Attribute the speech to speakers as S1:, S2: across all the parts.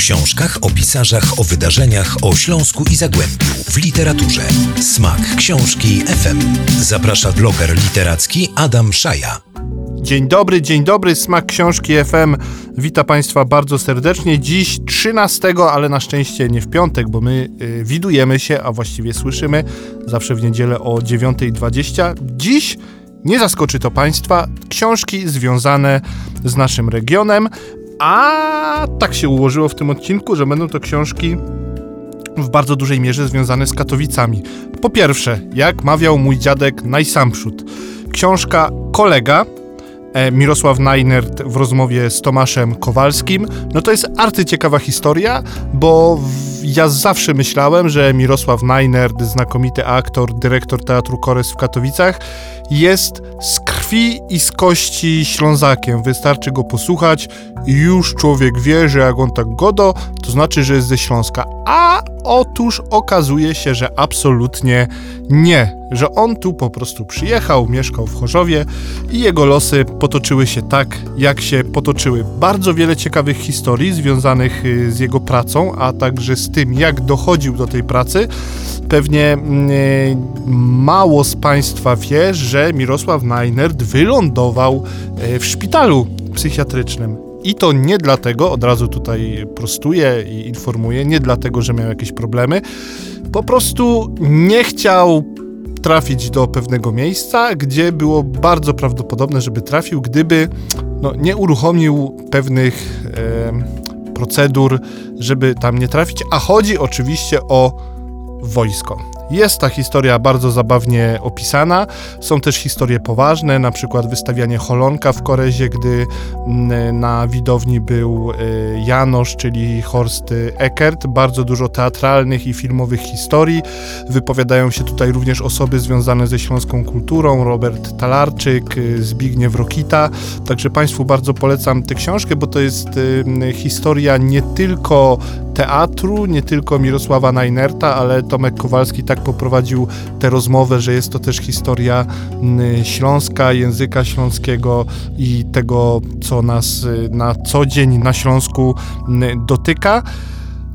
S1: książkach, o pisarzach, o wydarzeniach, o Śląsku i Zagłębiu, w literaturze. Smak Książki FM. Zaprasza bloger literacki Adam Szaja.
S2: Dzień dobry, dzień dobry, Smak Książki FM. Witam Państwa bardzo serdecznie. Dziś 13, ale na szczęście nie w piątek, bo my y, widujemy się, a właściwie słyszymy zawsze w niedzielę o 9.20. Dziś nie zaskoczy to Państwa książki związane z naszym regionem, a tak się ułożyło w tym odcinku, że będą to książki w bardzo dużej mierze związane z Katowicami. Po pierwsze, jak mawiał mój dziadek najsamprzód, książka Kolega e, Mirosław Najnert w rozmowie z Tomaszem Kowalskim. No to jest arcyciekawa historia, bo w, ja zawsze myślałem, że Mirosław Najnert, znakomity aktor, dyrektor Teatru Kores w Katowicach, jest z krwi i z kości Ślązakiem. Wystarczy go posłuchać i już człowiek wie, że jak on tak godo, to znaczy, że jest ze Śląska. A otóż okazuje się, że absolutnie nie, że on tu po prostu przyjechał, mieszkał w Chorzowie i jego losy potoczyły się tak, jak się potoczyły. Bardzo wiele ciekawych historii związanych y, z jego pracą, a także z tym, jak dochodził do tej pracy. Pewnie y, mało z Państwa wie, że Mirosław Najnert wylądował y, w szpitalu psychiatrycznym. I to nie dlatego, od razu tutaj prostuję i informuję, nie dlatego, że miał jakieś problemy. Po prostu nie chciał trafić do pewnego miejsca, gdzie było bardzo prawdopodobne, żeby trafił, gdyby no, nie uruchomił pewnych e, procedur, żeby tam nie trafić. A chodzi oczywiście o wojsko. Jest ta historia bardzo zabawnie opisana. Są też historie poważne, na przykład wystawianie Holonka w Korezie, gdy mm, na widowni był y, Janosz, czyli Horst Eckert. Bardzo dużo teatralnych i filmowych historii. Wypowiadają się tutaj również osoby związane ze śląską kulturą, Robert Talarczyk, y, Zbigniew Rokita. Także Państwu bardzo polecam tę książkę, bo to jest y, historia nie tylko teatru, nie tylko Mirosława Najnerta, ale Tomek Kowalski tak poprowadził tę rozmowę, że jest to też historia śląska, języka śląskiego i tego, co nas y, na co dzień na Śląsku dotyka.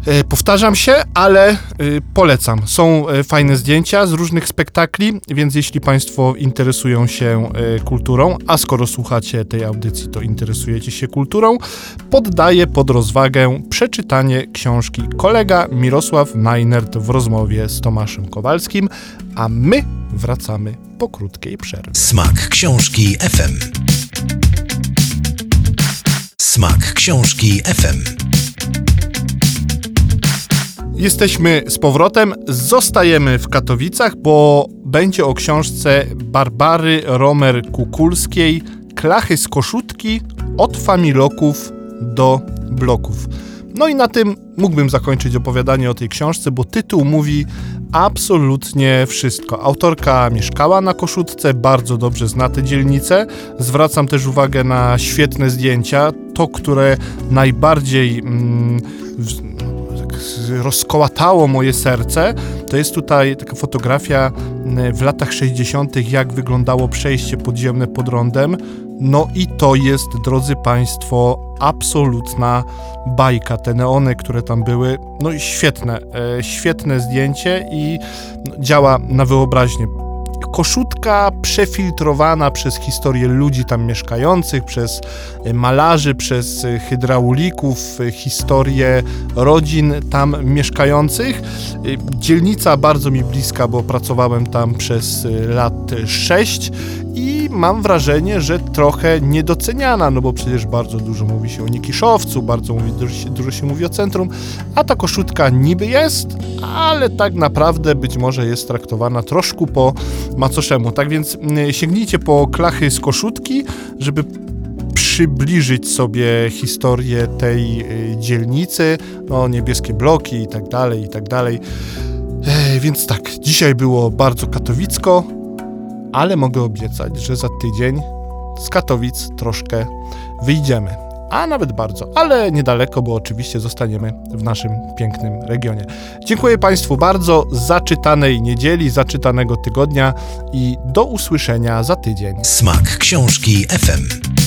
S2: E, powtarzam się, ale y, polecam. Są e, fajne zdjęcia z różnych spektakli, więc jeśli Państwo interesują się e, kulturą, a skoro słuchacie tej audycji, to interesujecie się kulturą, poddaję pod rozwagę przeczytanie książki kolega Mirosław Najnert w rozmowie z Tomaszem Kowalskim, a my wracamy po krótkiej przerwie.
S1: Smak książki FM. Smak książki FM.
S2: Jesteśmy z powrotem, zostajemy w Katowicach, bo będzie o książce Barbary Romer-Kukulskiej Klachy z koszutki od familoków do bloków. No i na tym mógłbym zakończyć opowiadanie o tej książce, bo tytuł mówi absolutnie wszystko. Autorka mieszkała na Koszutce, bardzo dobrze zna tę dzielnicę. Zwracam też uwagę na świetne zdjęcia. To, które najbardziej mm, rozkołatało moje serce, to jest tutaj taka fotografia w latach 60., jak wyglądało przejście podziemne pod rondem. No i to jest, drodzy Państwo, absolutna bajka. Te neony, które tam były, no i świetne, e, świetne zdjęcie i no, działa na wyobraźnię koszutka przefiltrowana przez historię ludzi tam mieszkających, przez e, malarzy, przez e, hydraulików, e, historię rodzin tam mieszkających. Dzielnica bardzo mi bliska, bo pracowałem tam przez lat 6 i mam wrażenie, że trochę niedoceniana, no bo przecież bardzo dużo mówi się o Nikiszowcu, bardzo mówi, dużo, się, dużo się mówi o centrum, a ta koszutka niby jest, ale tak naprawdę być może jest traktowana troszkę po macoszemu. Tak więc mm, sięgnijcie po klachy z koszutki, żeby przybliżyć sobie historię tej y, dzielnicy, no niebieskie bloki i tak dalej, i tak dalej. Więc tak, dzisiaj było bardzo katowicko, ale mogę obiecać, że za tydzień z Katowic troszkę wyjdziemy. A nawet bardzo, ale niedaleko, bo oczywiście zostaniemy w naszym pięknym regionie. Dziękuję Państwu bardzo za czytanej niedzieli, za czytanego tygodnia i do usłyszenia za tydzień.
S1: Smak książki FM.